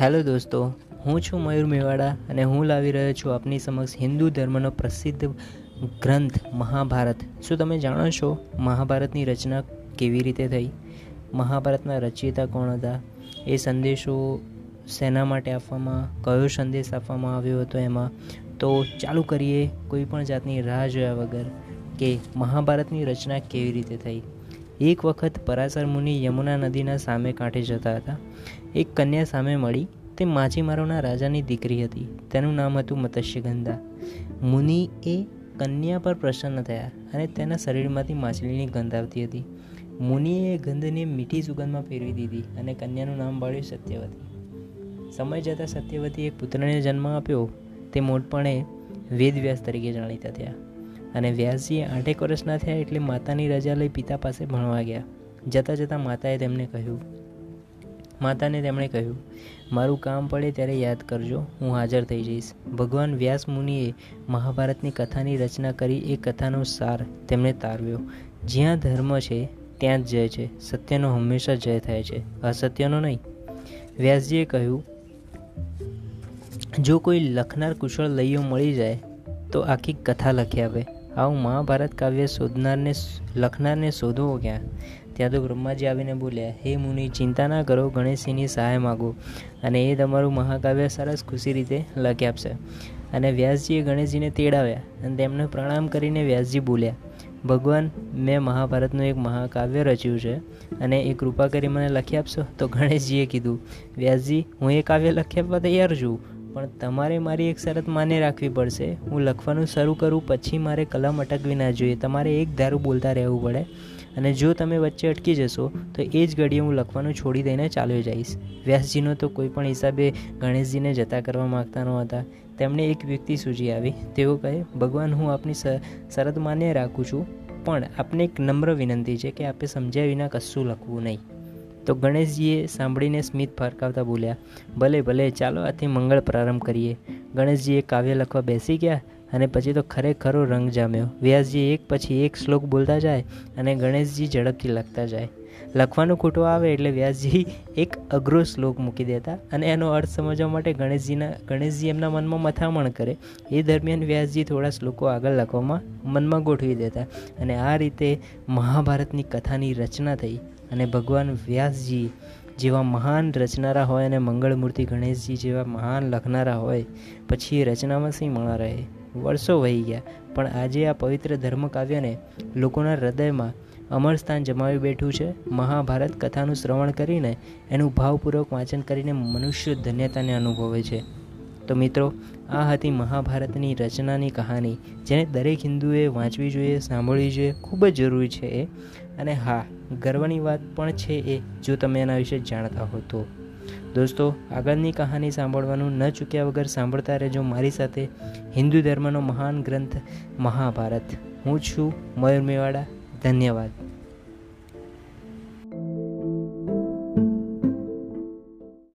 Hello દોસ્તો, હું છું મયુર મેવાડા અને હું લાવી રહ્યો છું આપની સમક્ષ હિન્દુ ધર્મનો પ્રસિદ્ધ ગ્રંથ મહાભારત. શું તમે જાણો છો મહાભારતની રચના કેવી રીતે થઈ? મહાભારતના રચયિતા કોણ હતા? એ સંદેશો શેના માટે આપવામાં, કયો સંદેશ આપવામાં આવ્યો હતો એમાં? તો ચાલુ કરીએ કોઈ પણ જાતની રાહ જોયા વગર કે મહાભારતની રચના કેવી રીતે થઈ? એક વખત પરાશર મુનિ યમુના નદીના સામે કાંઠે જતા હતા. એક કન્યા સામે મળી તે માછીમારોના રાજાની દીકરી હતી. તેનું નામ હતું મત્સ્યગંધા. મુનિ એ કન્યા પર પ્રસન્ન થયા અને તેના શરીરમાંથી માછલીની ગંધ આવતી હતી. મુનિએ એ ગંધને મીઠી સુગંધમાં ફેરવી દીધી અને કન્યાનું નામ પાડ્યું સત્યવતી. સમય જતાં સત્યવતી એક પુત્રને જન્મ આપ્યો. તે મોટપણે વેદવ્યાસ તરીકે જાણીતા થયા. અને વ્યાસજીએ આઠેક વર્ષના થયા એટલે માતાની રજા લઈ પિતા પાસે ભણવા ગયા. જતાં જતાં માતાએ તેમને કહ્યું, માતાને તેમણે કહ્યું, મારું કામ પડે ત્યારે યાદ કરજો, હું હાજર થઈ જઈશ. ભગવાન વ્યાસ મુનિએ મહાભારતની કથાની રચના કરી એ કથાનો સાર તેમણે તારવ્યો. જ્યાં ધર્મ છે, ત્યાં જ જય છે, સત્યનો હંમેશા જય થાય છે. અસત્યનો નહીં. વ્યાસજીએ કહ્યું, જો કોઈ લખનાર કુશળ લઈઓ મળી જાય, તો આખી કથા લખી આપે. આવું મહાભારત કાવ્ય શોધનારને લખનારને શોધવો ક્યાં? ત્યાં તો બ્રહ્માજી આવીને બોલ્યા, હે મુનિ, ચિંતા ના કરો, ગણેશજીની સહાય માગો અને એ તમારું મહાકાવ્ય સરસ ખુશી રીતે લખી આપશે. અને વ્યાસજીએ ગણેશજીને તેડાવ્યા અને તેમને પ્રણામ કરીને વ્યાસજી બોલ્યા, ભગવાન, મેં મહાભારતનું એક મહાકાવ્ય રચ્યું છે અને એ કૃપા કરી મને લખી આપશો? તો ગણેશજીએ કીધું, વ્યાસજી, હું એ કાવ્ય લખી આપવા તૈયાર છું પણ તમારે મારી એક શરત માને રાખવી પડશે. હું લખવાનું શરૂ કરું, પછી મારે કલમ અટકવી ના જોઈએ. તમારે એક ધારું બોલતા રહેવું પડે. અને જો તમે વચ્ચે અટકી જશો, તો એ જ ઘડીએ હું લખવાનું છોડી દઈને ચાલ્યો જઈશ. વ્યાસજીનો તો કોઈ પણ હિસાબે ગણેશજીને જતા કરવા માગતા નહોતા. તેમણે એક વ્યક્તિ સૂજી આવી. તેઓ કહે, ભગવાન, હું આપની શરત માન્ય રાખું છું, પણ આપને એક નમ્ર વિનંતી છે કે આપે સમજ્યા વિના કશું લખવું નહીં. તો ગણેશજીએ સાંભળીને સ્મિત ફરકાવતા બોલ્યા, ભલે ભલે, ચાલો આથી મંગળ પ્રારંભ કરીએ. ગણેશજીએ કાવ્ય લખવા બેસી ગયા અને પછી તો ખરેખરો રંગ જામ્યો. વ્યાસજી એક પછી એક શ્લોક બોલતા જાય અને ગણેશજી ઝડપથી લખતા જાય. લખવાનું ખૂટો આવે એટલે વ્યાસજી એક અઘરો શ્લોક મૂકી દેતા અને એનો અર્થ સમજવા માટે ગણેશજીના, ગણેશજી એમના મનમાં મથામણ કરે. એ દરમિયાન વ્યાસજી થોડા શ્લોકો આગળ લખવામાં મનમાં ગોઠવી દેતા અને આ રીતે મહાભારતની કથાની રચના થઈ. અને ભગવાન વ્યાસજી જેવા મહાન રચનારા હોય અને મંગળમૂર્તિ ગણેશજી જેવા મહાન લખનારા હોય, પછી એ રચનામાં શી મળા રહે. વર્ષો વહી ગયા, પણ આજે આ પવિત્ર ધર્મકાવ્યને લોકોના હૃદયમાં અમર સ્થાન જમાવી બેઠું છે. મહાભારત કથાનું શ્રવણ કરીને એનું ભાવપૂર્વક વાંચન કરીને મનુષ્ય ધન્યતાને અનુભવે છે. તો મિત્રો, આ હતી મહાભારતની રચનાની કહાની, જેને દરેક હિન્દુએ વાંચવી જોઈએ, સાંભળવી જોઈએ, ખૂબ જ જરૂરી છે એ. અને હા, ગર્વની વાત પણ છે એ, જો તમે એના વિશે જાણતા હો તો. દોસ્તો, આગળની કહાની સાંભળવાનું ન ચૂક્યા વગર સાંભળતા રહેજો મારી સાથે હિન્દુ ધર્મનો મહાન ગ્રંથ મહાભારત. હું છું મયુર મેવાડા ધન્યવાદ.